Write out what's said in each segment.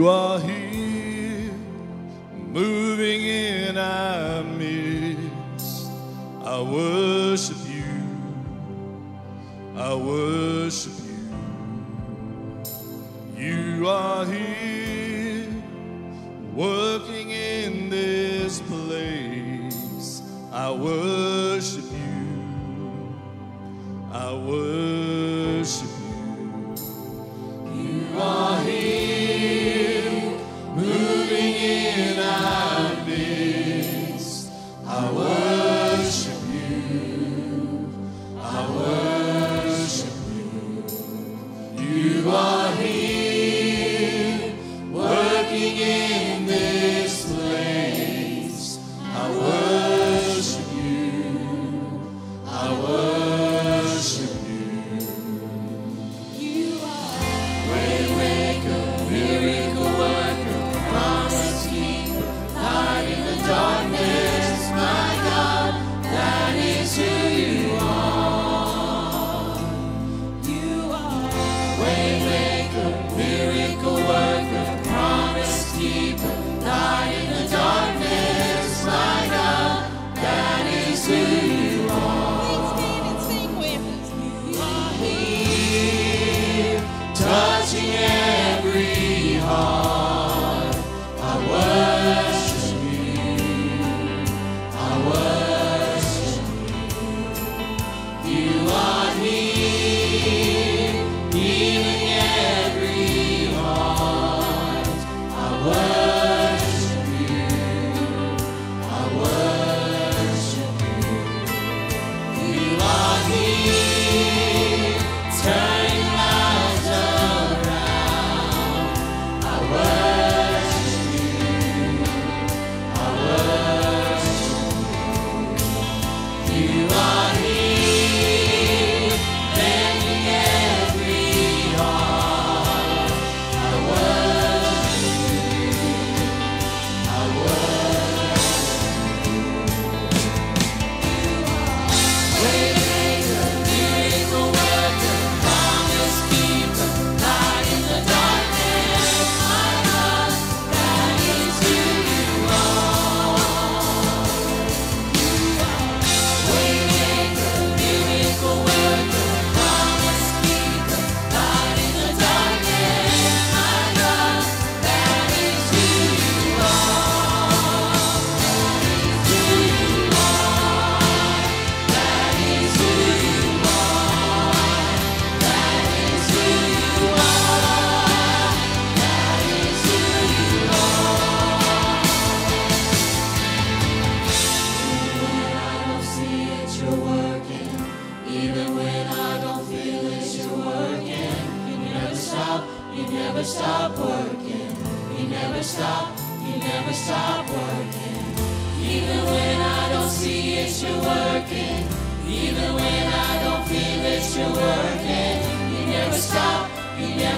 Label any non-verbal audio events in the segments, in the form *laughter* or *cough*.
You are here.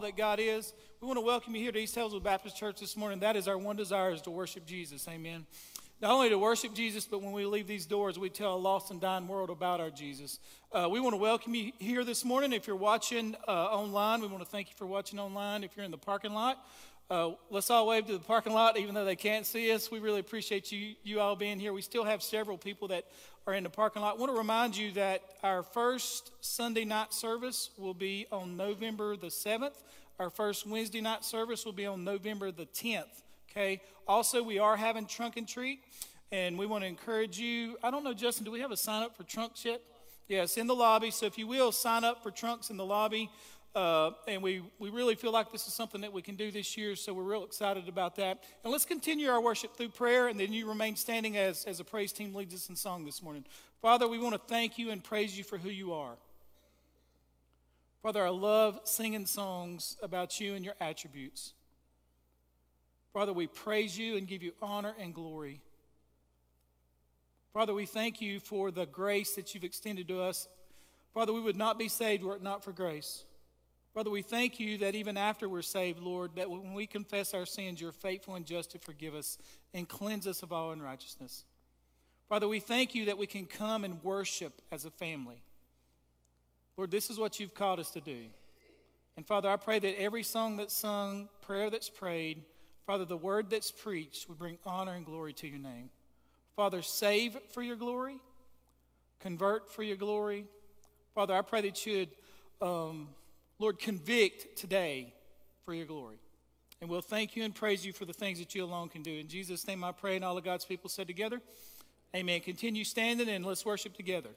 All that God is. We want to welcome you here to East Hillsville Baptist Church this morning. That is our one desire is to worship Jesus. Amen. Not only to worship Jesus, but when we leave these doors, we tell a lost and dying world about our Jesus. Uh, we want to welcome you here this morning. If you're watching uh, online, we want to thank you for watching online. If you're in the parking lot, uh, let's all wave to the parking lot, even though they can't see us. We really appreciate you, you all being here. We still have several people that are in the parking lot. I want to remind you that our first Sunday night service will be on November the 7th. Our first Wednesday night service will be on November the 10th. Okay. Also, we are having trunk and treat, and we want to encourage you. I don't know, Justin, do we have a sign up for trunks yet? Yes, in the lobby. So if you will, sign up for trunks in the lobby. Uh, and we, we really feel like this is something that we can do this year, so we're real excited about that. And let's continue our worship through prayer, and then you remain standing as, as a praise team leads us in song this morning. Father, we want to thank you and praise you for who you are. Father, I love singing songs about you and your attributes. Father, we praise you and give you honor and glory. Father, we thank you for the grace that you've extended to us. Father, we would not be saved were it not for grace. Father, we thank you that even after we're saved, Lord, that when we confess our sins, you're faithful and just to forgive us and cleanse us of all unrighteousness. Father, we thank you that we can come and worship as a family. Lord, this is what you've called us to do. And Father, I pray that every song that's sung, prayer that's prayed, Father, the word that's preached would bring honor and glory to your name. Father, save for your glory, convert for your glory. Father, I pray that you'd. Um, Lord, convict today for your glory. And we'll thank you and praise you for the things that you alone can do. In Jesus' name I pray, and all of God's people said together, Amen. Continue standing and let's worship together.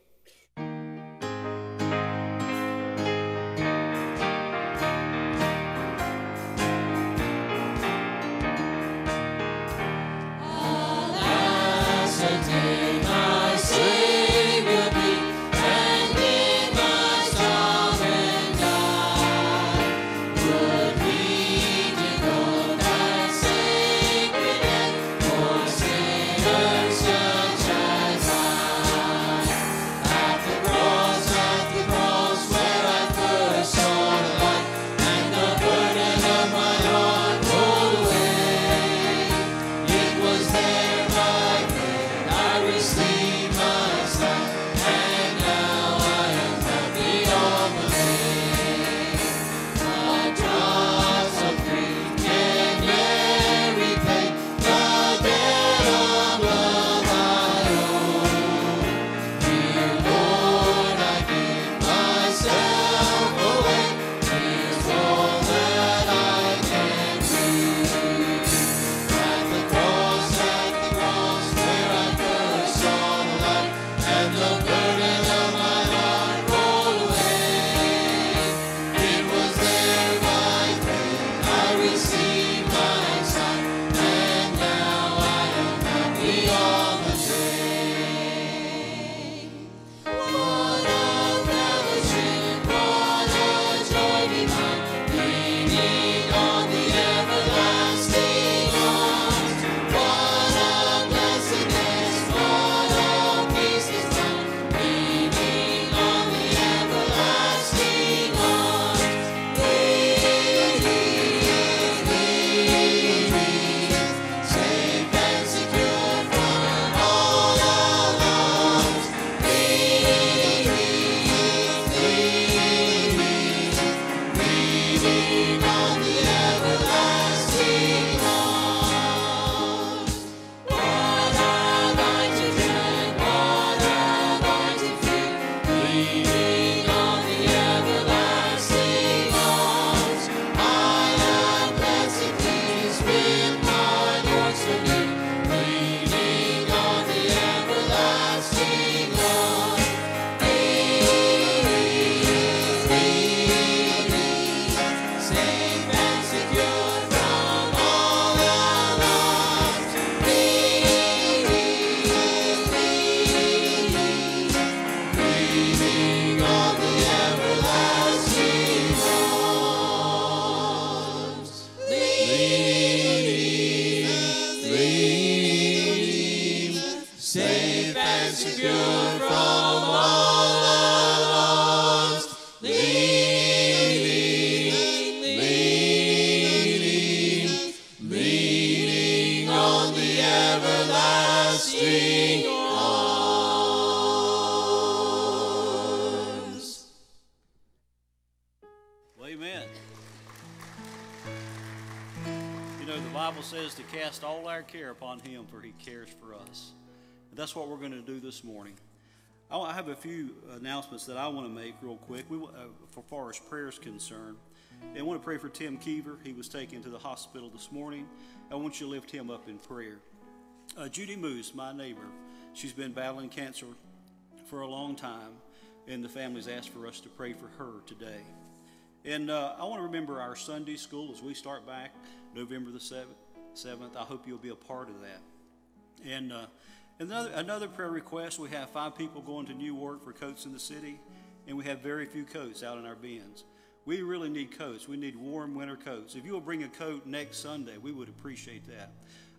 Our care upon Him, for He cares for us. And that's what we're going to do this morning. I I have a few announcements that I want to make real quick. We, uh, for far as prayer is concerned, I want to pray for Tim Keever. He was taken to the hospital this morning. I want you to lift him up in prayer. Uh, Judy Moose, my neighbor, she's been battling cancer for a long time, and the family's asked for us to pray for her today. And uh, I want to remember our Sunday school as we start back November the 7th. 7th. I hope you'll be a part of that. And uh, another, another prayer request we have five people going to New York for coats in the city, and we have very few coats out in our bins. We really need coats. We need warm winter coats. If you will bring a coat next Sunday, we would appreciate that.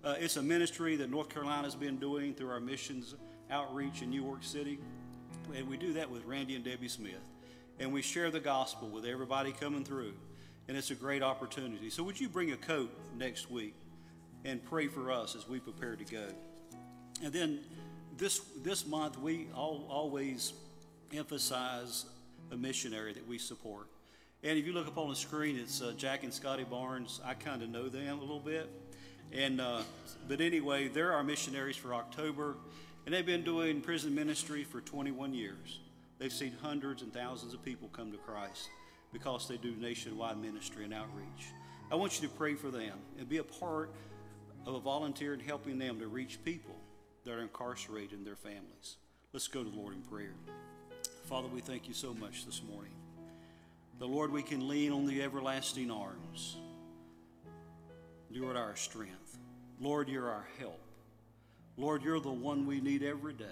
Uh, it's a ministry that North Carolina's been doing through our missions outreach in New York City, and we do that with Randy and Debbie Smith and we share the gospel with everybody coming through. And it's a great opportunity. So, would you bring a coat next week and pray for us as we prepare to go? And then this, this month, we all, always emphasize a missionary that we support. And if you look up on the screen, it's uh, Jack and Scotty Barnes. I kind of know them a little bit. And, uh, but anyway, they're our missionaries for October, and they've been doing prison ministry for 21 years. They've seen hundreds and thousands of people come to Christ because they do nationwide ministry and outreach. I want you to pray for them and be a part of a volunteer in helping them to reach people that are incarcerated and their families. Let's go to the Lord in prayer. Father, we thank you so much this morning. The Lord, we can lean on the everlasting arms. Are our strength. Lord, you're our help. Lord, you're the one we need every day.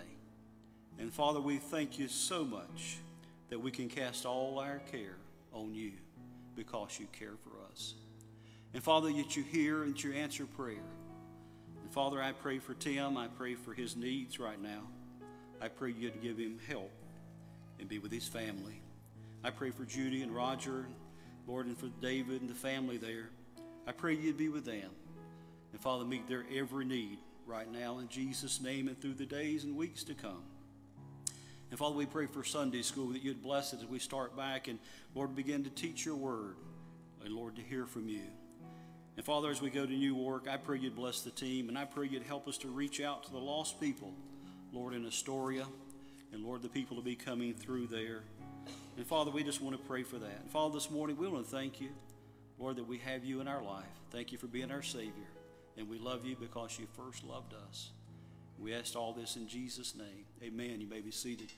And Father, we thank you so much that we can cast all our care on you because you care for us. And Father, that you hear and you answer prayer. Father, I pray for Tim. I pray for his needs right now. I pray you'd give him help and be with his family. I pray for Judy and Roger, Lord, and for David and the family there. I pray you'd be with them. And Father, meet their every need right now in Jesus' name and through the days and weeks to come. And Father, we pray for Sunday school that you'd bless it as we start back and, Lord, begin to teach your word. And, Lord, to hear from you. And Father, as we go to New York, I pray you'd bless the team and I pray you'd help us to reach out to the lost people, Lord, in Astoria. And Lord, the people to be coming through there. And Father, we just want to pray for that. And Father, this morning we want to thank you, Lord, that we have you in our life. Thank you for being our Savior. And we love you because you first loved us. We asked all this in Jesus' name. Amen. You may be seated.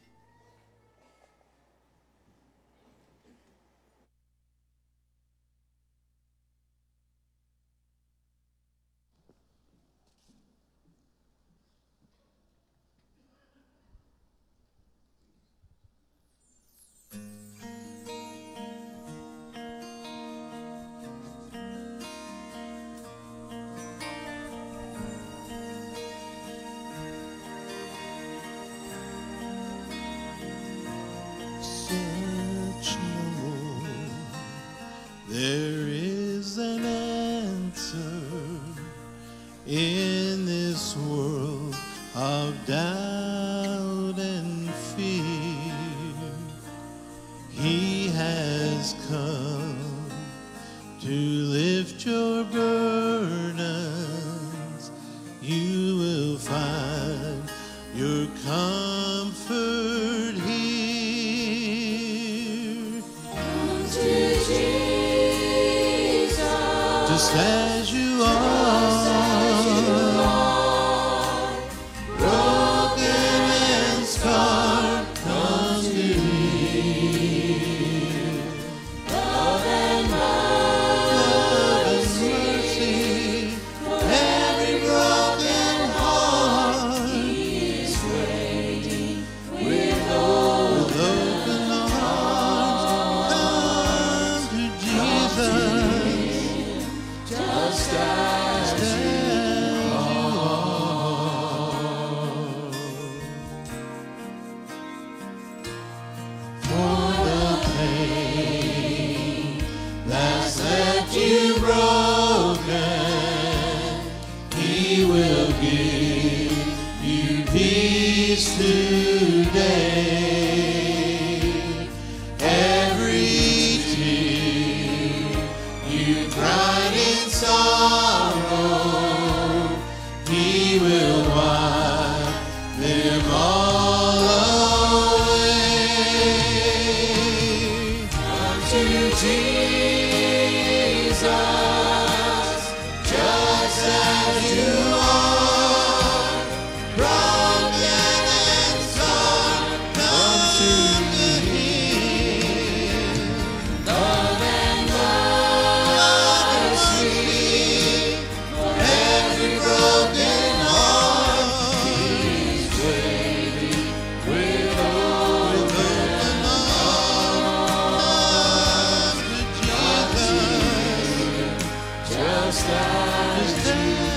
Just as as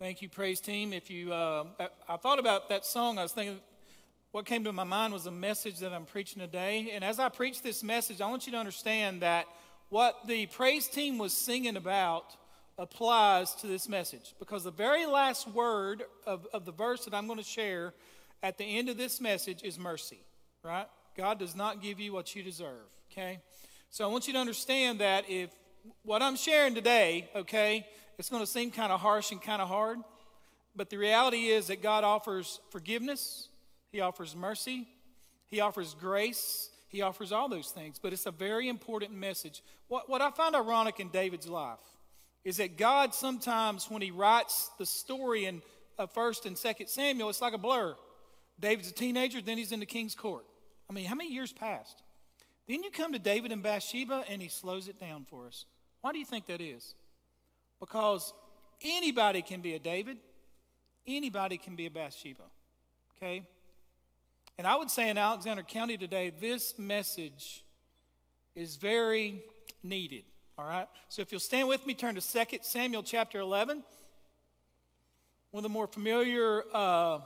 Thank you, praise team. If you, uh, I, thought about that song. I was thinking, what came to my mind was a message that I'm preaching today. And as I preach this message, I want you to understand that what the praise team was singing about applies to this message because the very last word of, of the verse that I'm going to share at the end of this message is mercy, right? God does not give you what you deserve, okay? So I want you to understand that if what I'm sharing today, okay, it's going to seem kind of harsh and kind of hard, but the reality is that God offers forgiveness, He offers mercy, He offers grace, He offers all those things. But it's a very important message. What, what I find ironic in David's life is that God sometimes, when He writes the story in uh, 1st and 2nd Samuel, it's like a blur. David's a teenager, then he's in the king's court. I mean, how many years passed? Then you come to David and Bathsheba, and he slows it down for us. Why do you think that is? Because anybody can be a David, anybody can be a Bathsheba. Okay? And I would say in Alexander County today, this message is very needed. All right? So if you'll stand with me, turn to 2 Samuel chapter 11. One of the more familiar uh,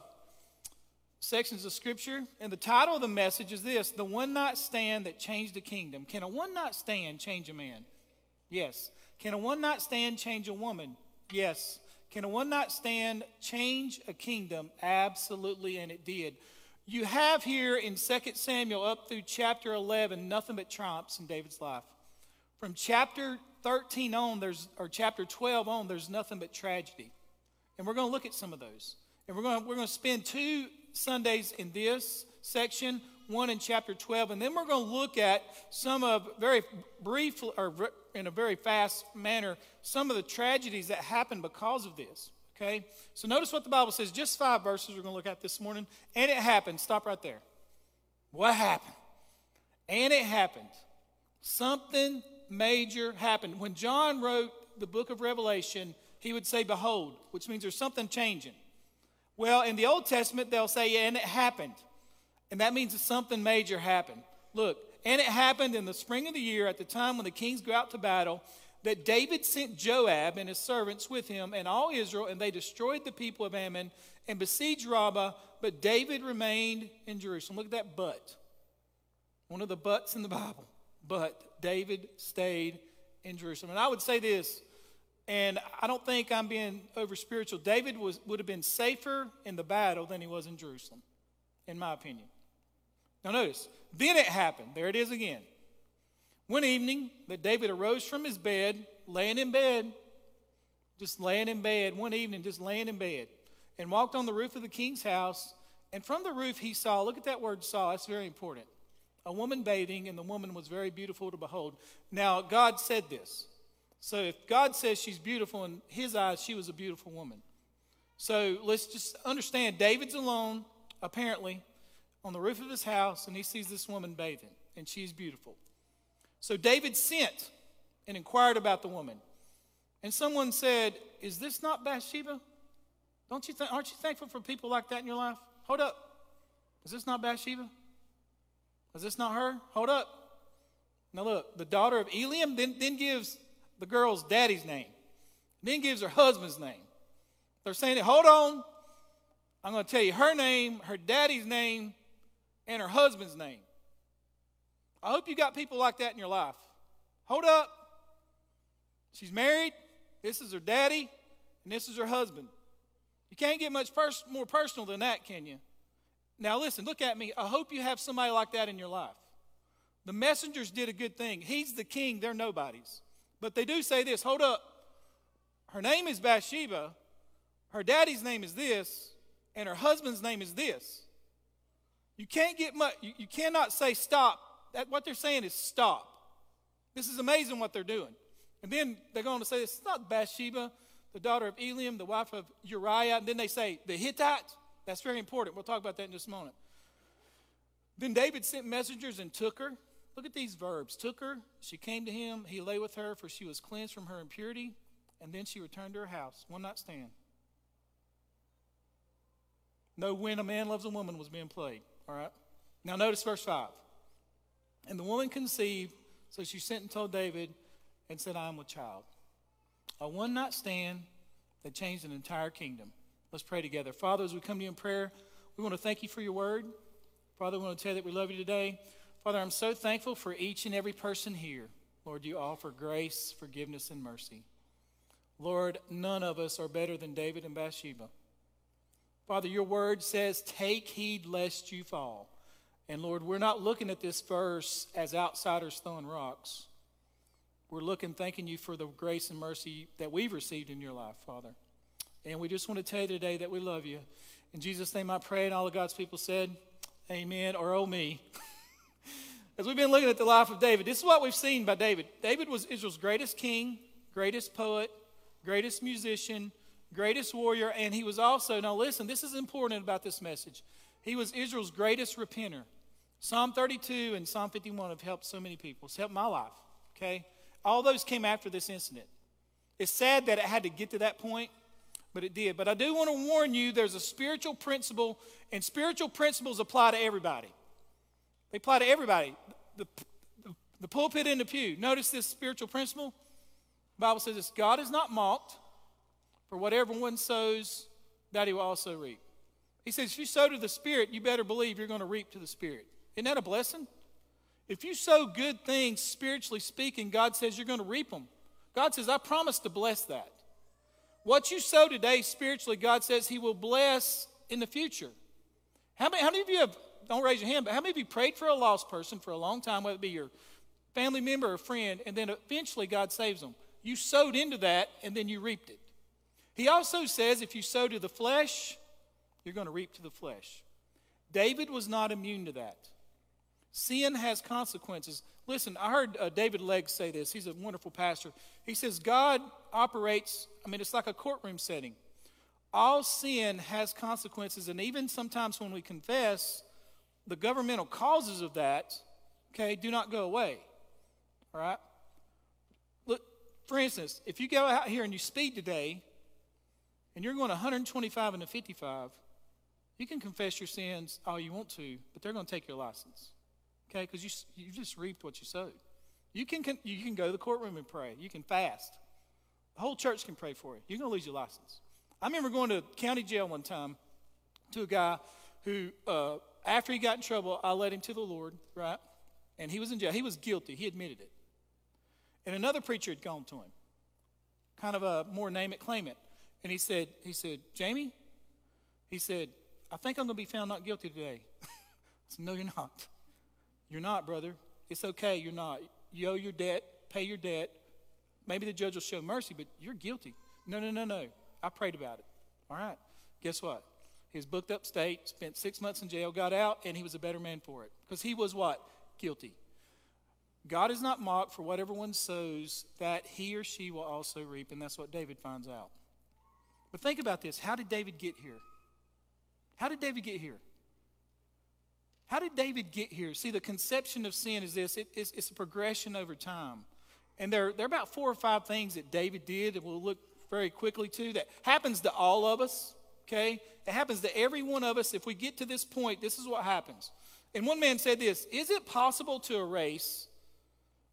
sections of Scripture. And the title of the message is this The One Night Stand That Changed a Kingdom. Can a one night stand change a man? Yes. Can a one night stand change a woman? Yes. Can a one night stand change a kingdom? Absolutely, and it did. You have here in 2 Samuel up through chapter 11 nothing but triumphs in David's life. From chapter 13 on, there's, or chapter 12 on, there's nothing but tragedy. And we're going to look at some of those. And we're going to, we're going to spend two Sundays in this section, one in chapter 12, and then we're going to look at some of, very brief, or in a very fast manner, some of the tragedies that happened because of this. Okay? So notice what the Bible says. Just five verses we're going to look at this morning. And it happened. Stop right there. What happened? And it happened. Something major happened. When John wrote the book of Revelation, he would say, Behold, which means there's something changing. Well, in the Old Testament, they'll say, and it happened. And that means that something major happened. Look, and it happened in the spring of the year at the time when the kings go out to battle that David sent Joab and his servants with him and all Israel, and they destroyed the people of Ammon and besieged Rabbah, but David remained in Jerusalem. Look at that but. One of the buts in the Bible. But David stayed in Jerusalem. And I would say this, and I don't think I'm being over spiritual. David was, would have been safer in the battle than he was in Jerusalem, in my opinion. Now, notice, then it happened. There it is again. One evening that David arose from his bed, laying in bed, just laying in bed, one evening, just laying in bed, and walked on the roof of the king's house. And from the roof he saw, look at that word saw, that's very important. A woman bathing, and the woman was very beautiful to behold. Now, God said this. So if God says she's beautiful in his eyes, she was a beautiful woman. So let's just understand David's alone, apparently, on the roof of his house, and he sees this woman bathing, and she's beautiful. So David sent and inquired about the woman. And someone said, Is this not Bathsheba? Don't you th- aren't you thankful for people like that in your life? Hold up. Is this not Bathsheba? Is this not her? Hold up. Now look, the daughter of Eliam then, then gives the girl's daddy's name, then gives her husband's name. They're saying, Hold on. I'm going to tell you her name, her daddy's name, and her husband's name. I hope you got people like that in your life. Hold up. She's married. This is her daddy, and this is her husband. You can't get much pers- more personal than that, can you? Now, listen, look at me. I hope you have somebody like that in your life. The messengers did a good thing. He's the king, they're nobodies. But they do say this hold up. Her name is Bathsheba, her daddy's name is this, and her husband's name is this. You can't get much, you, you cannot say stop that, what they're saying is stop. This is amazing what they're doing. And then they're going to say, this is not Bathsheba, the daughter of Eliam, the wife of Uriah. And then they say, the Hittite. That's very important. We'll talk about that in just a moment. Then David sent messengers and took her. Look at these verbs. Took her, she came to him, he lay with her, for she was cleansed from her impurity, and then she returned to her house. One night stand. No when a man loves a woman was being played. All right? Now notice verse 5. And the woman conceived, so she sent and told David and said, I am with child. A one night stand that changed an entire kingdom. Let's pray together. Father, as we come to you in prayer, we want to thank you for your word. Father, we want to tell you that we love you today. Father, I'm so thankful for each and every person here. Lord, you offer grace, forgiveness, and mercy. Lord, none of us are better than David and Bathsheba. Father, your word says, Take heed lest you fall. And Lord, we're not looking at this verse as outsiders throwing rocks. We're looking, thanking you for the grace and mercy that we've received in your life, Father. And we just want to tell you today that we love you. In Jesus' name I pray, and all of God's people said, Amen, or oh me. *laughs* As we've been looking at the life of David, this is what we've seen by David. David was Israel's greatest king, greatest poet, greatest musician, greatest warrior, and he was also, now listen, this is important about this message. He was Israel's greatest repenter. Psalm 32 and Psalm 51 have helped so many people. It's helped my life, okay? All those came after this incident. It's sad that it had to get to that point, but it did. But I do want to warn you there's a spiritual principle, and spiritual principles apply to everybody. They apply to everybody. The, the, the pulpit and the pew. Notice this spiritual principle. The Bible says this God is not mocked, for whatever one sows, that he will also reap. He says, if you sow to the Spirit, you better believe you're going to reap to the Spirit. Isn't that a blessing? If you sow good things, spiritually speaking, God says you're going to reap them. God says, I promise to bless that. What you sow today, spiritually, God says He will bless in the future. How many, how many of you have, don't raise your hand, but how many of you prayed for a lost person for a long time, whether it be your family member or friend, and then eventually God saves them? You sowed into that and then you reaped it. He also says if you sow to the flesh, you're going to reap to the flesh. David was not immune to that. Sin has consequences. Listen, I heard uh, David Legg say this. He's a wonderful pastor. He says, God operates, I mean, it's like a courtroom setting. All sin has consequences, and even sometimes when we confess, the governmental causes of that, okay, do not go away. All right? Look, for instance, if you go out here and you speed today, and you're going 125 and a 55, you can confess your sins all you want to, but they're going to take your license. Okay? Because you, you just reaped what you sowed. You can, you can go to the courtroom and pray. You can fast. The whole church can pray for you. You're going to lose your license. I remember going to county jail one time to a guy who, uh, after he got in trouble, I led him to the Lord, right? And he was in jail. He was guilty. He admitted it. And another preacher had gone to him, kind of a more name it, claim it. And he said, he said, Jamie, he said, I think I'm going to be found not guilty today. *laughs* I said, no, you're not. You're not, brother. It's okay. You're not. You owe your debt. Pay your debt. Maybe the judge will show mercy, but you're guilty. No, no, no, no. I prayed about it. All right. Guess what? He was booked upstate, spent six months in jail, got out, and he was a better man for it. Because he was what? Guilty. God is not mocked for whatever one sows, that he or she will also reap, and that's what David finds out. But think about this. How did David get here? How did David get here? How did David get here? See, the conception of sin is this it, it's, it's, a progression over time. And there, there are about four or five things that David did that we'll look very quickly to that happens to all of us, okay? It happens to every one of us. If we get to this point, this is what happens. And one man said this Is it possible to erase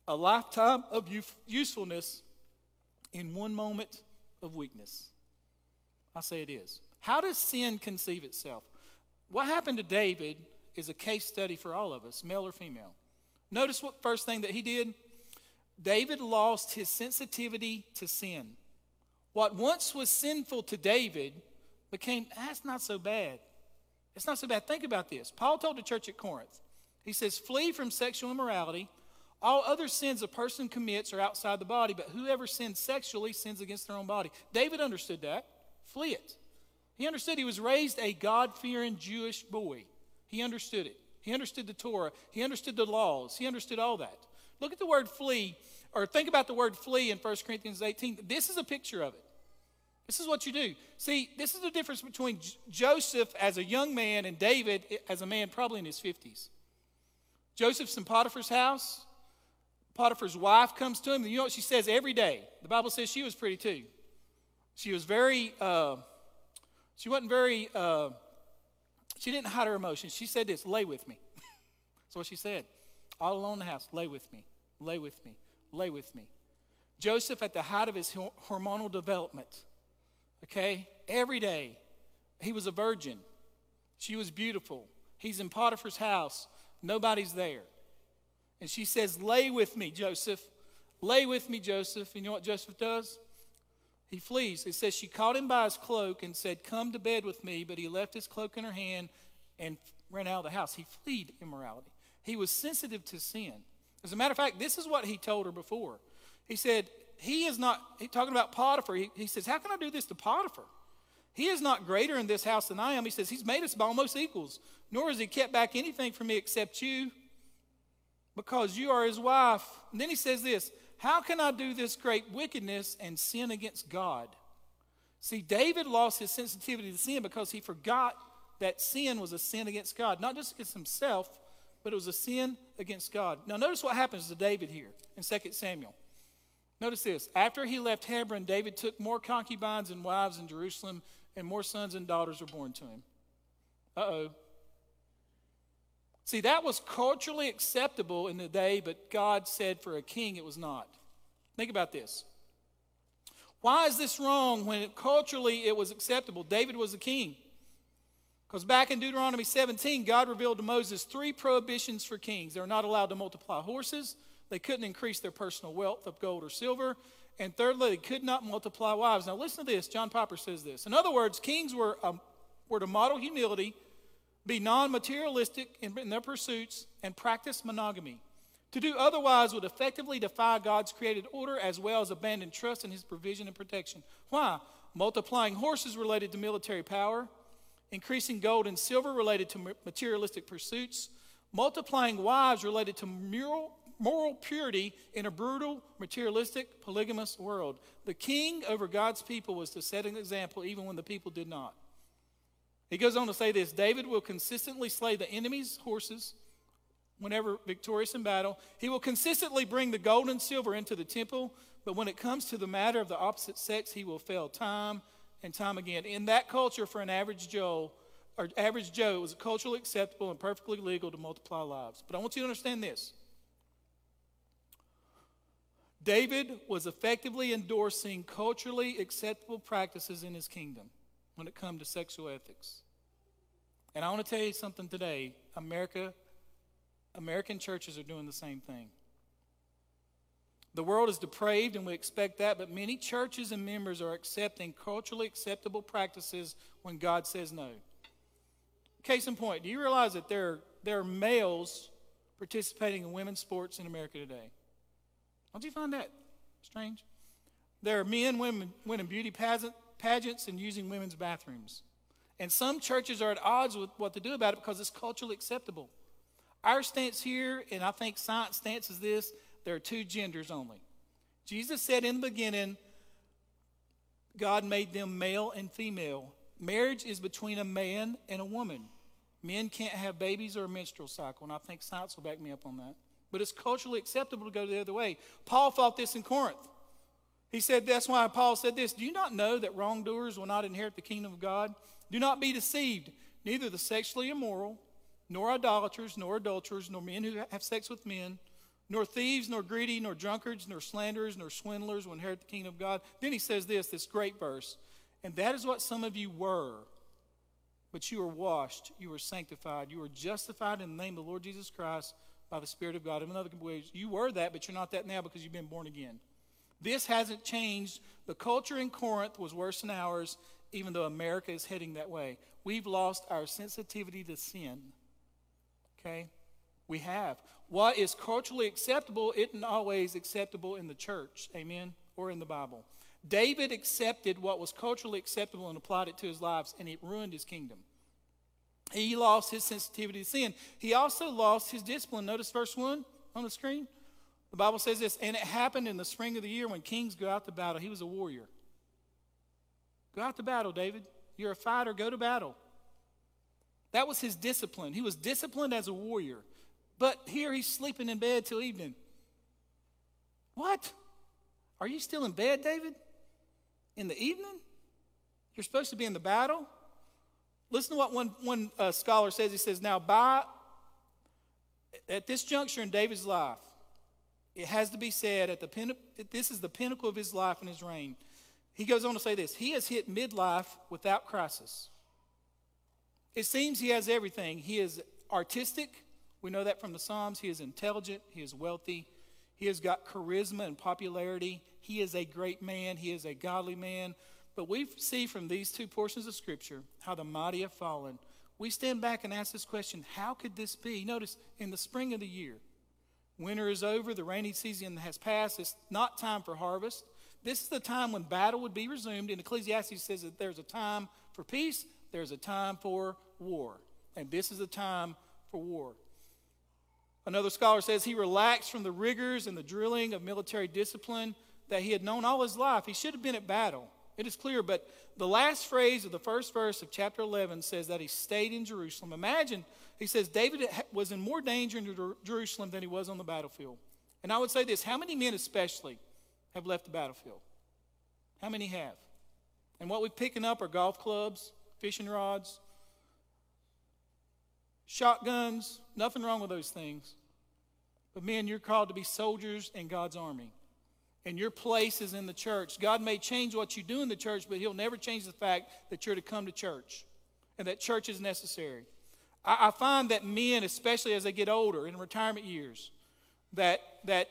a lifetime of usefulness in one moment of weakness? I say it is. How does sin conceive itself? What happened to David is a case study for all of us, male or female. Notice what first thing that he did? David lost his sensitivity to sin. What once was sinful to David became, ah, that's not so bad. It's not so bad. Think about this. Paul told the church at Corinth, he says, flee from sexual immorality. All other sins a person commits are outside the body, but whoever sins sexually sins against their own body. David understood that. Flee it. He understood he was raised a God fearing Jewish boy. He understood it. He understood the Torah. He understood the laws. He understood all that. Look at the word flee, or think about the word flee in 1 Corinthians 18. This is a picture of it. This is what you do. See, this is the difference between J- Joseph as a young man and David as a man probably in his 50s. Joseph's in Potiphar's house. Potiphar's wife comes to him. And you know what she says every day? The Bible says she was pretty too. She was very, uh, she wasn't very, uh, she didn't hide her emotions. She said this, lay with me. *laughs* That's what she said. All alone in the house, lay with me, lay with me, lay with me. Joseph, at the height of his hormonal development, okay, every day, he was a virgin. She was beautiful. He's in Potiphar's house. Nobody's there. And she says, Lay with me, Joseph. Lay with me, Joseph. And you know what Joseph does? He flees. It says she caught him by his cloak and said, Come to bed with me. But he left his cloak in her hand and ran out of the house. He fled immorality. He was sensitive to sin. As a matter of fact, this is what he told her before. He said, He is not, he, talking about Potiphar, he, he says, How can I do this to Potiphar? He is not greater in this house than I am. He says, He's made us almost equals, nor has he kept back anything from me except you, because you are his wife. And then he says this how can I do this great wickedness and sin against God? See, David lost his sensitivity to sin because he forgot that sin was a sin against God, not just against himself, but it was a sin against God. Now, notice what happens to David here in 2 Samuel. Notice this. After he left Hebron, David took more concubines and wives in Jerusalem, and more sons and daughters were born to him. Uh oh. See, that was culturally acceptable in the day, but God said for a king it was not. Think about this. Why is this wrong when culturally it was acceptable? David was a king. Because back in Deuteronomy 17, God revealed to Moses three prohibitions for kings. They were not allowed to multiply horses, they couldn't increase their personal wealth of gold or silver, and thirdly, they could not multiply wives. Now, listen to this. John Piper says this. In other words, kings were, um, were to model humility be non materialistic in, in their pursuits, and practice monogamy. To do otherwise would effectively defy God's created order as well as abandon trust in his provision and protection. Why? Multiplying horses related to military power, increasing gold and silver related to materialistic pursuits, multiplying wives related to moral, moral purity in a brutal, materialistic, polygamous world. The king over God's people was to set an example even when the people did not. He goes on to say this David will consistently slay the enemy's horses whenever victorious in battle. He will consistently bring the gold and silver into the temple, but when it comes to the matter of the opposite sex, he will fail time and time again. In that culture, for an average Joe, or average Joe, it was culturally acceptable and perfectly legal to multiply lives. But I want you to understand this. David was effectively endorsing culturally acceptable practices in his kingdom when it comes to sexual ethics. And I want to tell you something today. America, American churches are doing the same thing. The world is depraved, and we expect that, but many churches and members are accepting culturally acceptable practices when God says no. Case in point, do you realize that there, there are males participating in women's sports in America today? Don't you find that strange? There are men women, winning beauty pageants and using women's bathrooms. And some churches are at odds with what to do about it because it's culturally acceptable. Our stance here, and I think science stance is this there are two genders only. Jesus said in the beginning, God made them male and female. Marriage is between a man and a woman. Men can't have babies or a menstrual cycle, and I think science will back me up on that. But it's culturally acceptable to go the other way. Paul fought this in Corinth. He said, that's why Paul said this Do you not know that wrongdoers will not inherit the kingdom of God? Do not be deceived. Neither the sexually immoral, nor idolaters, nor adulterers, nor men who have sex with men, nor thieves, nor greedy, nor drunkards, nor slanderers, nor swindlers will inherit the kingdom of God. Then he says this, this great verse. And that is what some of you were. But you are washed, you are sanctified, you are justified in the name of the Lord Jesus Christ by the Spirit of God. In other words, you were that, but you're not that now because you've been born again. This hasn't changed. The culture in Corinth was worse than ours, even though America is heading that way. We've lost our sensitivity to sin. Okay? We have. What is culturally acceptable isn't always acceptable in the church, amen, or in the Bible. David accepted what was culturally acceptable and applied it to his lives, and it ruined his kingdom. He lost his sensitivity to sin. He also lost his discipline. Notice verse 1 on the screen. The Bible says this, and it happened in the spring of the year when kings go out to battle. He was a warrior. Go out to battle, David. You're a fighter, go to battle. That was his discipline. He was disciplined as a warrior. But here he's sleeping in bed till evening. What? Are you still in bed, David? In the evening? You're supposed to be in the battle? Listen to what one, one uh, scholar says. He says, Now, by, at this juncture in David's life, it has to be said at the pin, this is the pinnacle of his life and his reign. He goes on to say this He has hit midlife without crisis. It seems he has everything. He is artistic. We know that from the Psalms. He is intelligent. He is wealthy. He has got charisma and popularity. He is a great man. He is a godly man. But we see from these two portions of Scripture how the mighty have fallen. We stand back and ask this question how could this be? Notice in the spring of the year, winter is over, the rainy season has passed, it's not time for harvest. This is the time when battle would be resumed. And Ecclesiastes says that there's a time for peace, there's a time for war. And this is a time for war. Another scholar says he relaxed from the rigors and the drilling of military discipline that he had known all his life. He should have been at battle. It is clear, but the last phrase of the first verse of chapter 11 says that he stayed in Jerusalem. Imagine, he says, David was in more danger in Jerusalem than he was on the battlefield. And I would say this how many men, especially, have left the battlefield? How many have? And what we're picking up are golf clubs, fishing rods, shotguns, nothing wrong with those things. But men, you're called to be soldiers in God's army and your place is in the church. God may change what you do in the church, but He'll never change the fact that you're to come to church and that church is necessary. I, I find that men, especially as they get older in retirement years, that, that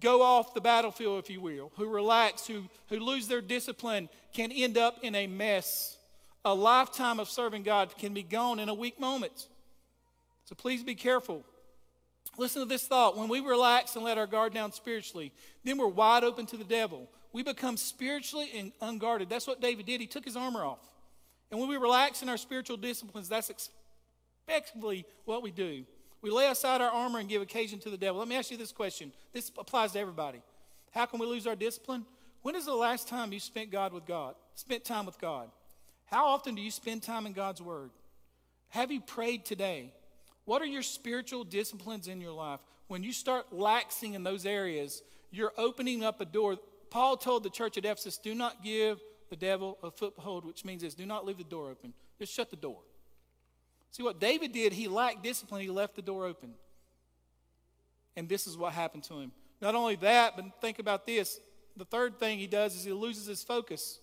go off the battlefield, if you will, who relax, who, who lose their discipline, can end up in a mess. A lifetime of serving God can be gone in a weak moment. So please be careful. Listen to this thought. When we relax and let our guard down spiritually, then we're wide open to the devil. We become spiritually unguarded. That's what David did. He took his armor off. And when we relax in our spiritual disciplines, that's effectively what we do. We lay aside our armor and give occasion to the devil. Let me ask you this question. This applies to everybody. How can we lose our discipline? When is the last time you spent God with God? Spent time with God? How often do you spend time in God's word? Have you prayed today? What are your spiritual disciplines in your life? When you start laxing in those areas, you're opening up a door. Paul told the church at Ephesus, do not give the devil a foothold, which means is do not leave the door open. Just shut the door. See what David did, he lacked discipline, he left the door open. And this is what happened to him. Not only that, but think about this. The third thing he does is he loses his focus.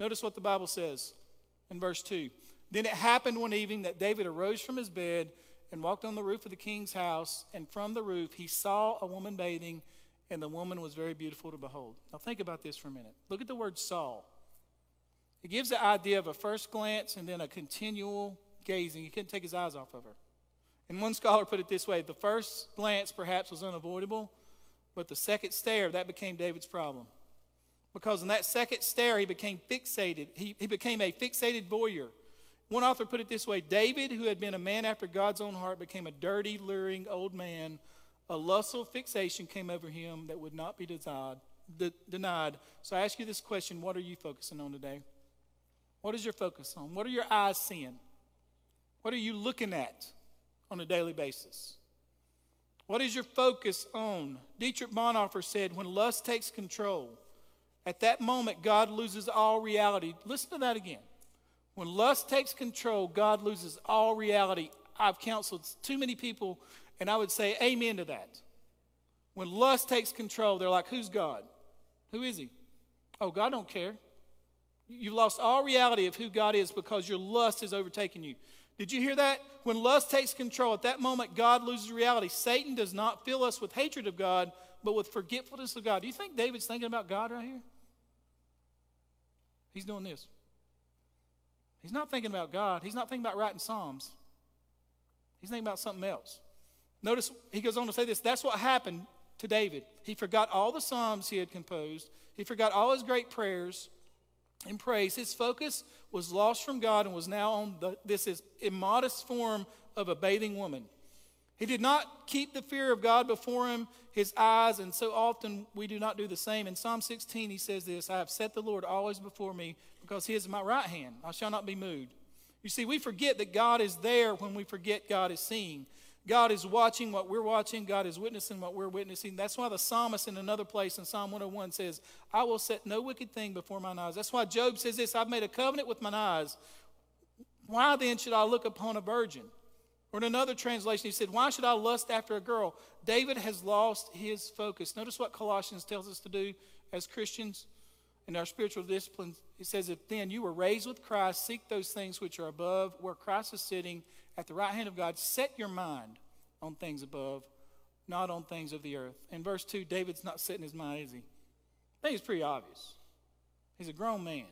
Notice what the Bible says in verse 2. Then it happened one evening that David arose from his bed and walked on the roof of the king's house, and from the roof he saw a woman bathing, and the woman was very beautiful to behold. Now think about this for a minute. Look at the word saw. It gives the idea of a first glance and then a continual gazing. He couldn't take his eyes off of her. And one scholar put it this way the first glance perhaps was unavoidable, but the second stare, that became David's problem. Because in that second stare, he became fixated. He, he became a fixated voyeur. One author put it this way David, who had been a man after God's own heart, became a dirty, luring old man. A lustful fixation came over him that would not be desired, de- denied. So I ask you this question What are you focusing on today? What is your focus on? What are your eyes seeing? What are you looking at on a daily basis? What is your focus on? Dietrich Bonhoeffer said, When lust takes control, at that moment, God loses all reality. Listen to that again. When lust takes control, God loses all reality. I've counseled too many people, and I would say amen to that. When lust takes control, they're like, who's God? Who is he? Oh, God don't care. You've lost all reality of who God is because your lust has overtaken you. Did you hear that? When lust takes control, at that moment, God loses reality. Satan does not fill us with hatred of God, but with forgetfulness of God. Do you think David's thinking about God right here? He's doing this. He's not thinking about God. He's not thinking about writing Psalms. He's thinking about something else. Notice he goes on to say this that's what happened to David. He forgot all the Psalms he had composed, he forgot all his great prayers and praise. His focus was lost from God and was now on the, this is immodest form of a bathing woman. He did not keep the fear of God before him, his eyes, and so often we do not do the same. In Psalm 16, he says this I have set the Lord always before me because he is my right hand. I shall not be moved. You see, we forget that God is there when we forget God is seeing. God is watching what we're watching. God is witnessing what we're witnessing. That's why the psalmist in another place in Psalm 101 says, I will set no wicked thing before mine eyes. That's why Job says this I've made a covenant with mine eyes. Why then should I look upon a virgin? Or in another translation, he said, Why should I lust after a girl? David has lost his focus. Notice what Colossians tells us to do as Christians in our spiritual disciplines, it says, If then you were raised with Christ, seek those things which are above, where Christ is sitting at the right hand of God. Set your mind on things above, not on things of the earth. In verse 2, David's not setting his mind, is he? I think it's pretty obvious. He's a grown man,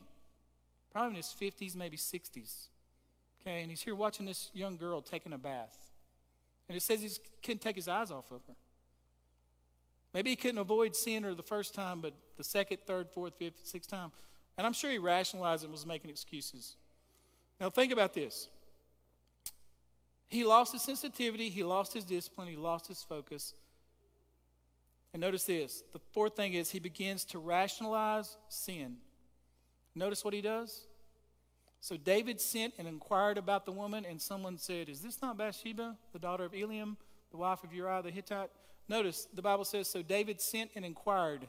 probably in his 50s, maybe 60s. Okay, and he's here watching this young girl taking a bath. And it says he couldn't take his eyes off of her. Maybe he couldn't avoid seeing her the first time, but the second, third, fourth, fifth, sixth time. And I'm sure he rationalized and was making excuses. Now, think about this. He lost his sensitivity, he lost his discipline, he lost his focus. And notice this the fourth thing is he begins to rationalize sin. Notice what he does? So David sent and inquired about the woman, and someone said, Is this not Bathsheba, the daughter of Eliam, the wife of Uriah the Hittite? Notice the Bible says, so David sent and inquired.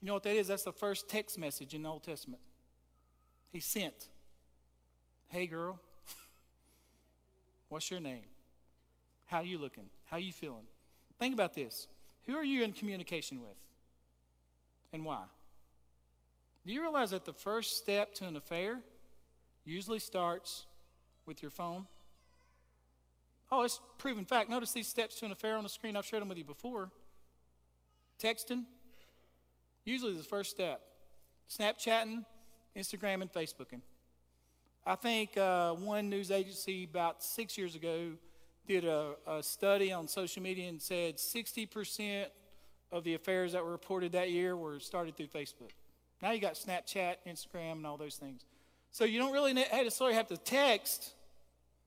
You know what that is? That's the first text message in the Old Testament. He sent. Hey girl, what's your name? How you looking? How you feeling? Think about this. Who are you in communication with? And why? Do you realize that the first step to an affair usually starts with your phone? Oh, it's proven fact. Notice these steps to an affair on the screen. I've shared them with you before. Texting, usually the first step. Snapchatting, Instagram, and Facebooking. I think uh, one news agency about six years ago did a, a study on social media and said 60% of the affairs that were reported that year were started through Facebook. Now you got Snapchat, Instagram, and all those things. So you don't really necessarily have to text,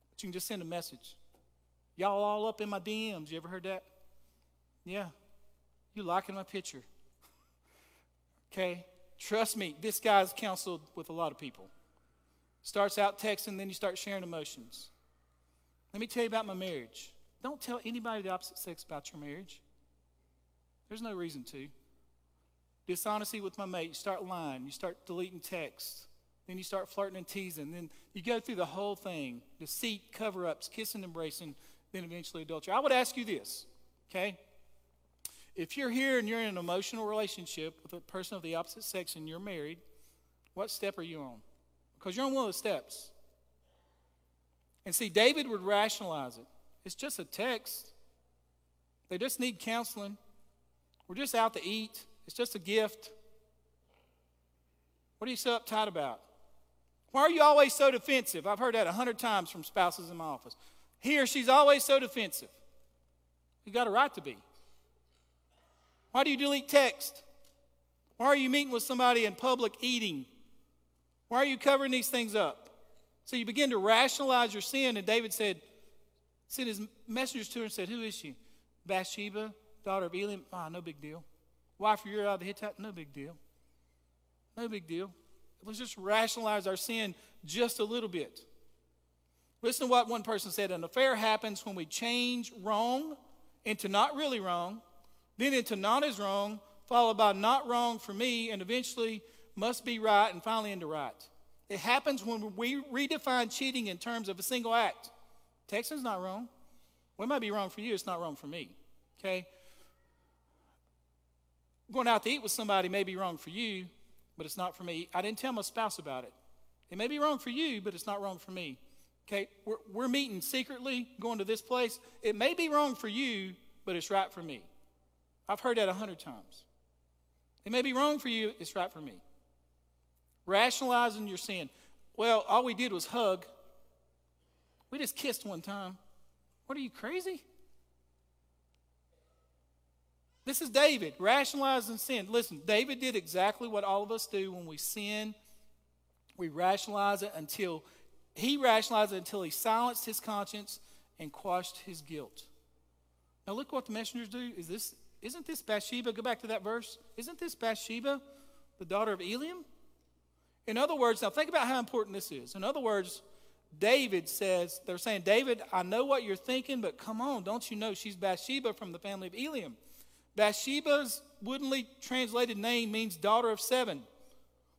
but you can just send a message. Y'all all up in my DMs. You ever heard that? Yeah. You liking my picture. *laughs* okay? Trust me, this guy's counseled with a lot of people. Starts out texting, then you start sharing emotions. Let me tell you about my marriage. Don't tell anybody the opposite sex about your marriage. There's no reason to. Dishonesty with my mate, you start lying, you start deleting texts, then you start flirting and teasing, then you go through the whole thing deceit, cover ups, kissing, embracing, then eventually adultery. I would ask you this, okay? If you're here and you're in an emotional relationship with a person of the opposite sex and you're married, what step are you on? Because you're on one of the steps. And see, David would rationalize it. It's just a text. They just need counseling. We're just out to eat. It's just a gift. What are you so uptight about? Why are you always so defensive? I've heard that a hundred times from spouses in my office. He or she's always so defensive. You got a right to be. Why do you delete text? Why are you meeting with somebody in public eating? Why are you covering these things up? So you begin to rationalize your sin, and David said, sent his messengers to her and said, Who is she? Bathsheba, daughter of Eliam. Ah, oh, no big deal. Wife of Uriah the Hittite. No big deal. No big deal. Let's just rationalize our sin just a little bit. Listen to what one person said An affair happens when we change wrong into not really wrong, then into not as wrong, followed by not wrong for me, and eventually must be right, and finally into right. It happens when we redefine cheating in terms of a single act. Texting's not wrong. It might be wrong for you, it's not wrong for me. Okay? Going out to eat with somebody may be wrong for you, but it's not for me. I didn't tell my spouse about it. It may be wrong for you, but it's not wrong for me. Okay? We're, we're meeting secretly, going to this place. It may be wrong for you, but it's right for me. I've heard that a hundred times. It may be wrong for you, it's right for me. Rationalizing your sin. Well, all we did was hug. We just kissed one time. What are you, crazy? This is David, rationalizing sin. Listen, David did exactly what all of us do when we sin. We rationalize it until he rationalized it until he silenced his conscience and quashed his guilt. Now look what the messengers do. Is this isn't this Bathsheba? Go back to that verse. Isn't this Bathsheba, the daughter of Eliam? In other words, now think about how important this is. In other words, David says, they're saying, David, I know what you're thinking, but come on, don't you know she's Bathsheba from the family of Eliam? Bathsheba's woodenly translated name means daughter of seven,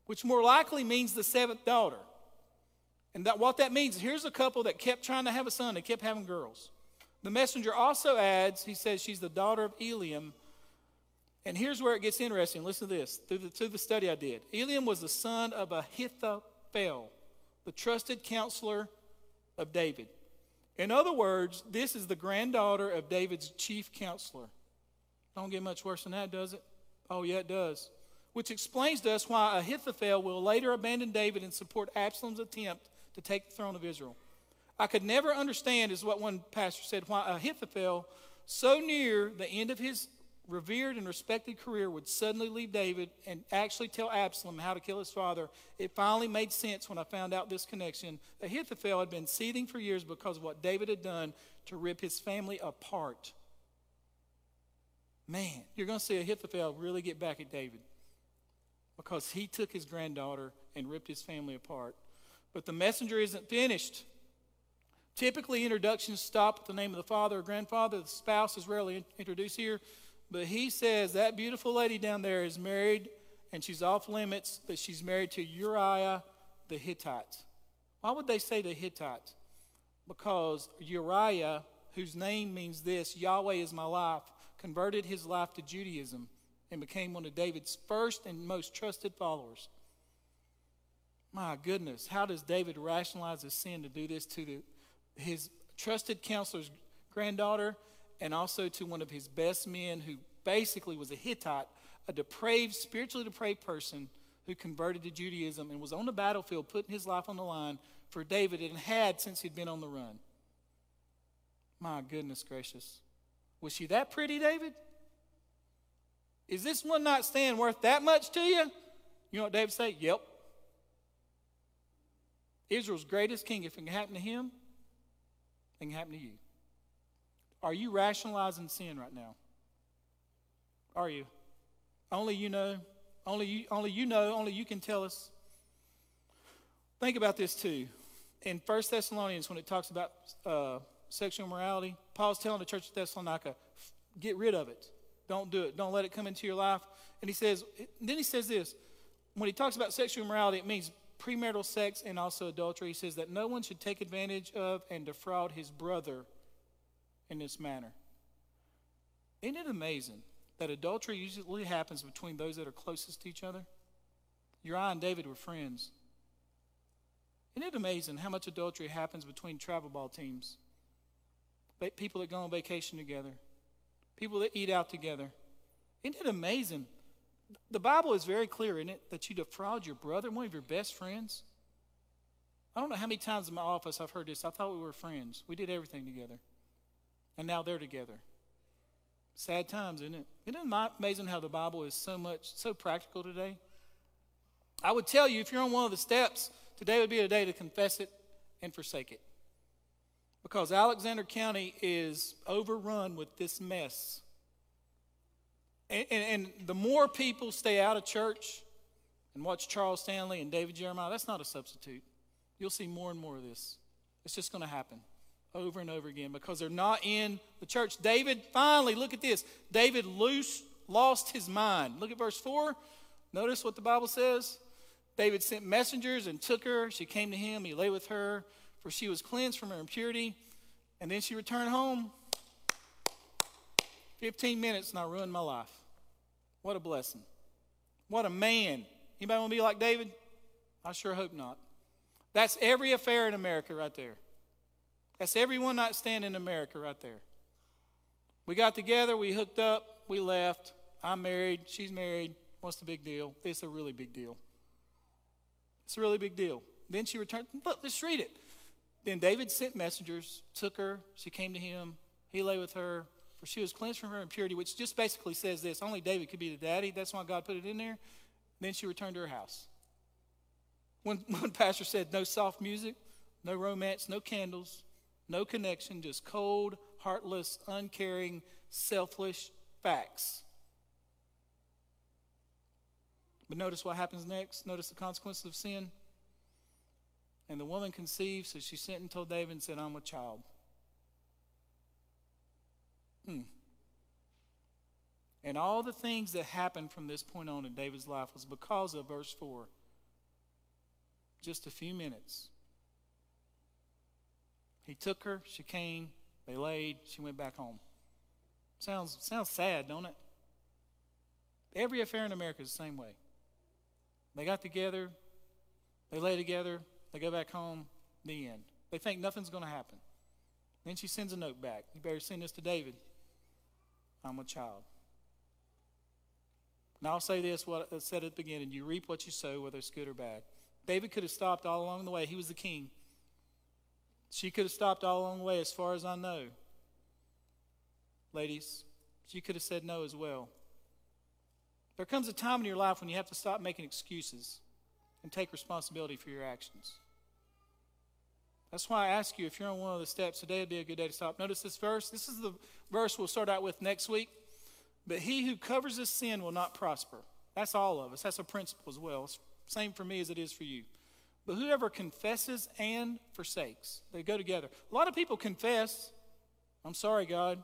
which more likely means the seventh daughter. And that what that means, here's a couple that kept trying to have a son, they kept having girls. The messenger also adds, he says she's the daughter of Eliam, and here's where it gets interesting. Listen to this through the, through the study I did. Eliam was the son of Ahithophel, the trusted counselor of David. In other words, this is the granddaughter of David's chief counselor. Don't get much worse than that, does it? Oh, yeah, it does. Which explains to us why Ahithophel will later abandon David and support Absalom's attempt to take the throne of Israel. I could never understand, is what one pastor said, why Ahithophel, so near the end of his revered and respected career would suddenly leave David and actually tell Absalom how to kill his father, it finally made sense when I found out this connection. Ahithophel had been seething for years because of what David had done to rip his family apart. Man, you're going to see Ahithophel really get back at David because he took his granddaughter and ripped his family apart. But the messenger isn't finished. Typically, introductions stop at the name of the father or grandfather. The spouse is rarely introduced here. But he says that beautiful lady down there is married and she's off limits, that she's married to Uriah the Hittite. Why would they say the Hittite? Because Uriah, whose name means this, Yahweh is my life, converted his life to Judaism and became one of David's first and most trusted followers. My goodness, how does David rationalize his sin to do this to the, his trusted counselor's granddaughter and also to one of his best men who basically was a Hittite, a depraved, spiritually depraved person who converted to Judaism and was on the battlefield putting his life on the line for David and had since he'd been on the run. My goodness gracious. Was she that pretty, David? Is this one night stand worth that much to you? You know what David said? Yep. Israel's greatest king, if it can happen to him, it can happen to you. Are you rationalizing sin right now? Are you? Only you know. Only you, only you know. Only you can tell us. Think about this too. In 1 Thessalonians, when it talks about uh, sexual immorality, Paul's telling the church of Thessalonica, get rid of it. Don't do it. Don't let it come into your life. And he says, then he says this when he talks about sexual immorality, it means premarital sex and also adultery. He says that no one should take advantage of and defraud his brother in this manner. Isn't it amazing that adultery usually happens between those that are closest to each other? Uriah and David were friends. Isn't it amazing how much adultery happens between travel ball teams? People that go on vacation together, people that eat out together. Isn't it amazing? The Bible is very clear in it that you defraud your brother, one of your best friends. I don't know how many times in my office I've heard this. I thought we were friends. We did everything together. And now they're together. Sad times, isn't it? Isn't it amazing how the Bible is so much, so practical today? I would tell you if you're on one of the steps, today would be a day to confess it and forsake it. Because Alexander County is overrun with this mess. And, and, and, the more people stay out of church and watch Charles Stanley and David Jeremiah, that's not a substitute. You'll see more and more of this. It's just going to happen over and over again because they're not in the church. David, finally, look at this. David loose, lost his mind. Look at verse 4. Notice what the Bible says. David sent messengers and took her. She came to him. He lay with her for she was cleansed from her impurity. And then she returned home. 15 minutes and I ruined my life. What a blessing. What a man. Anybody want to be like David? I sure hope not. That's every affair in America right there. That's every one night stand in America right there. We got together, we hooked up, we left. I'm married, she's married. What's the big deal? It's a really big deal. It's a really big deal. Then she returned. Look, let's read it. Then David sent messengers, took her, she came to him, he lay with her, for she was cleansed from her impurity, which just basically says this only David could be the daddy. That's why God put it in there. Then she returned to her house. When *laughs* one pastor said, no soft music, no romance, no candles, no connection, just cold, heartless, uncaring, selfish facts. But notice what happens next. Notice the consequences of sin. And the woman conceived, so she sent and told David and said, I'm a child. Hmm. And all the things that happened from this point on in David's life was because of verse 4. Just a few minutes. He took her, she came, they laid, she went back home. Sounds, sounds sad, don't it? Every affair in America is the same way. They got together, they lay together, they go back home, the end. They think nothing's going to happen. Then she sends a note back. You better send this to David. I'm a child. Now I'll say this what I said at the beginning you reap what you sow, whether it's good or bad. David could have stopped all along the way. He was the king. She could have stopped all along the way, as far as I know. Ladies, she could have said no as well. There comes a time in your life when you have to stop making excuses and take responsibility for your actions. That's why I ask you if you're on one of the steps, today would be a good day to stop. Notice this verse. This is the verse we'll start out with next week. But he who covers his sin will not prosper. That's all of us. That's a principle as well. It's same for me as it is for you. But whoever confesses and forsakes, they go together. A lot of people confess, I'm sorry, God,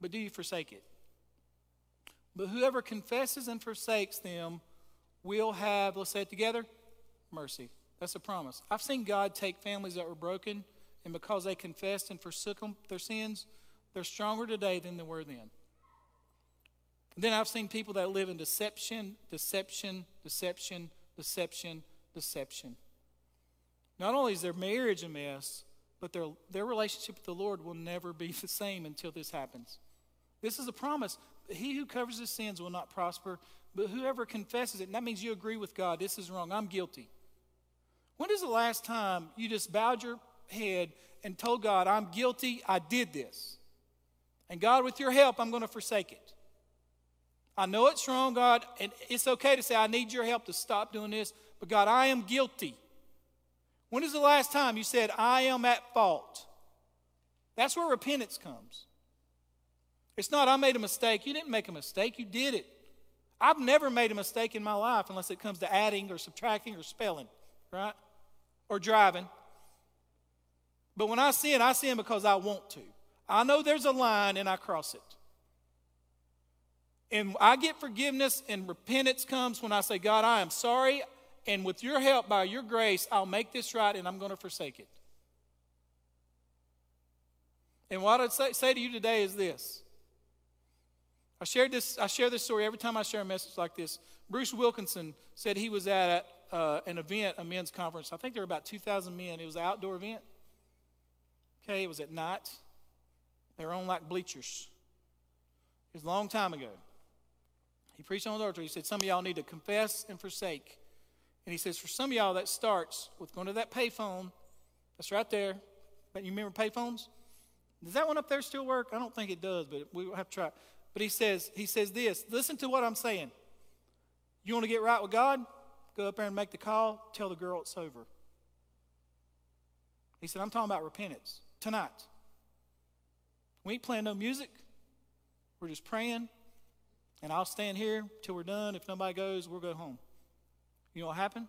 but do you forsake it? But whoever confesses and forsakes them will have, let's say it together, mercy. That's a promise. I've seen God take families that were broken, and because they confessed and forsook them, their sins, they're stronger today than they were then. And then I've seen people that live in deception, deception, deception, deception, deception. Not only is their marriage a mess, but their, their relationship with the Lord will never be the same until this happens. This is a promise. He who covers his sins will not prosper, but whoever confesses it, and that means you agree with God, this is wrong, I'm guilty. When is the last time you just bowed your head and told God, I'm guilty, I did this. And God, with your help, I'm going to forsake it. I know it's wrong, God, and it's okay to say, I need your help to stop doing this, but God, I am guilty. When is the last time you said, I am at fault? That's where repentance comes. It's not, I made a mistake. You didn't make a mistake, you did it. I've never made a mistake in my life unless it comes to adding or subtracting or spelling, right? Or driving. But when I sin, I sin because I want to. I know there's a line and I cross it. And I get forgiveness and repentance comes when I say, God, I am sorry. And with your help, by your grace, I'll make this right and I'm going to forsake it. And what I'd say, say to you today is this. I shared this. I share this story every time I share a message like this. Bruce Wilkinson said he was at uh, an event, a men's conference. I think there were about 2,000 men. It was an outdoor event. Okay, it was at night. They were on like bleachers. It was a long time ago. He preached on the altar. He said, Some of y'all need to confess and forsake. And he says, For some of y'all, that starts with going to that payphone. That's right there. But you remember payphones? Does that one up there still work? I don't think it does, but we will have to try. But he says, he says this. Listen to what I'm saying. You want to get right with God? Go up there and make the call. Tell the girl it's over. He said, I'm talking about repentance tonight. We ain't playing no music. We're just praying. And I'll stand here till we're done. If nobody goes, we'll go home. You know what happened?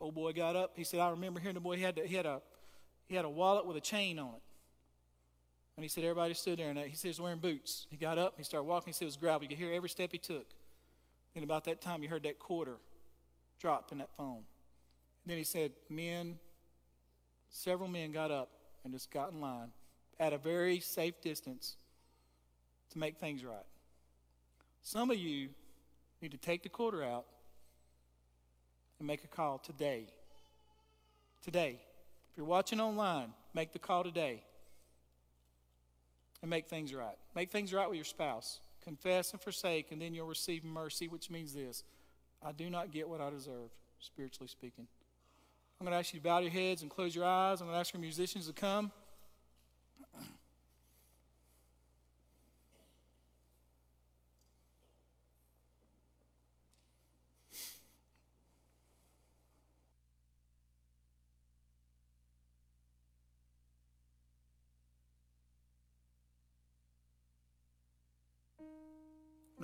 Old boy got up. He said, I remember hearing the boy, he had, to, he had, a, he had a wallet with a chain on it. And he said, everybody stood there. And he said, he was wearing boots. He got up. He started walking. He said, it was gravel. You could hear every step he took. And about that time, you heard that quarter drop in that phone. And then he said, men, several men got up and just got in line at a very safe distance to make things right. Some of you need to take the quarter out and make a call today. Today. If you're watching online, make the call today and make things right. Make things right with your spouse. Confess and forsake, and then you'll receive mercy, which means this I do not get what I deserve, spiritually speaking. I'm going to ask you to bow your heads and close your eyes. I'm going to ask our musicians to come.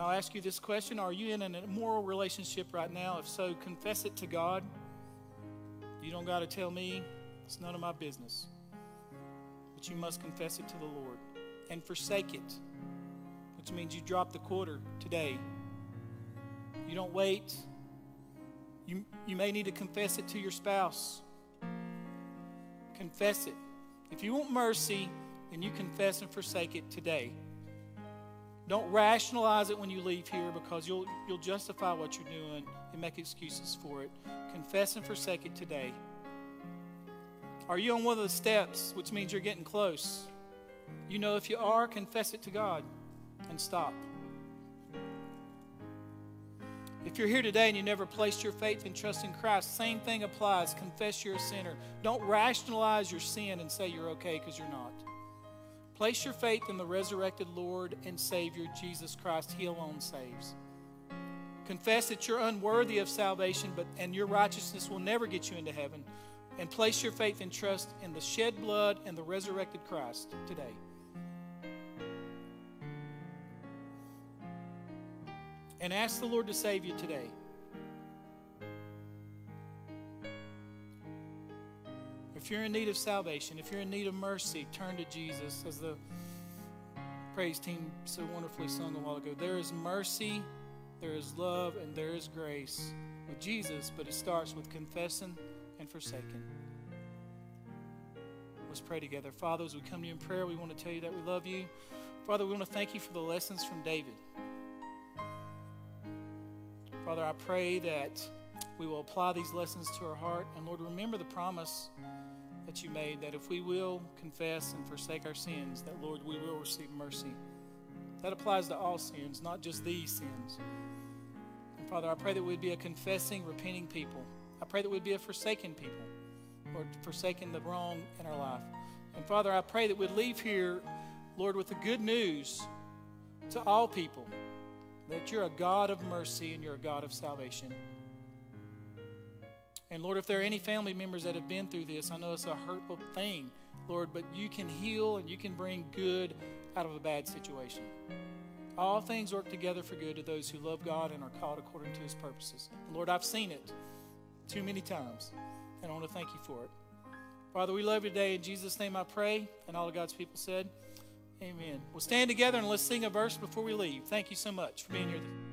I'll ask you this question Are you in an immoral relationship right now? If so, confess it to God. You don't got to tell me, it's none of my business. But you must confess it to the Lord and forsake it, which means you drop the quarter today. You don't wait. You, you may need to confess it to your spouse. Confess it. If you want mercy, then you confess and forsake it today. Don't rationalize it when you leave here because you'll, you'll justify what you're doing and make excuses for it. Confess and forsake it today. Are you on one of the steps, which means you're getting close? You know, if you are, confess it to God and stop. If you're here today and you never placed your faith and trust in Christ, same thing applies. Confess you're a sinner. Don't rationalize your sin and say you're okay because you're not. Place your faith in the resurrected Lord and Savior, Jesus Christ. He alone saves. Confess that you're unworthy of salvation, but and your righteousness will never get you into heaven. And place your faith and trust in the shed blood and the resurrected Christ today. And ask the Lord to save you today. If you're in need of salvation, if you're in need of mercy, turn to Jesus. As the praise team so wonderfully sung a while ago, there is mercy, there is love, and there is grace with Jesus, but it starts with confessing and forsaking. Let's pray together. Father, as we come to you in prayer, we want to tell you that we love you. Father, we want to thank you for the lessons from David. Father, I pray that we will apply these lessons to our heart. And Lord, remember the promise that you made that if we will confess and forsake our sins, that Lord, we will receive mercy. That applies to all sins, not just these sins. And Father, I pray that we'd be a confessing, repenting people. I pray that we'd be a forsaken people. or forsaken the wrong in our life. And Father, I pray that we'd leave here, Lord, with the good news to all people that you're a God of mercy and you're a God of salvation. And Lord, if there are any family members that have been through this, I know it's a hurtful thing, Lord, but you can heal and you can bring good out of a bad situation. All things work together for good to those who love God and are called according to his purposes. Lord, I've seen it too many times, and I want to thank you for it. Father, we love you today. In Jesus' name I pray, and all of God's people said, Amen. We'll stand together and let's sing a verse before we leave. Thank you so much for being here.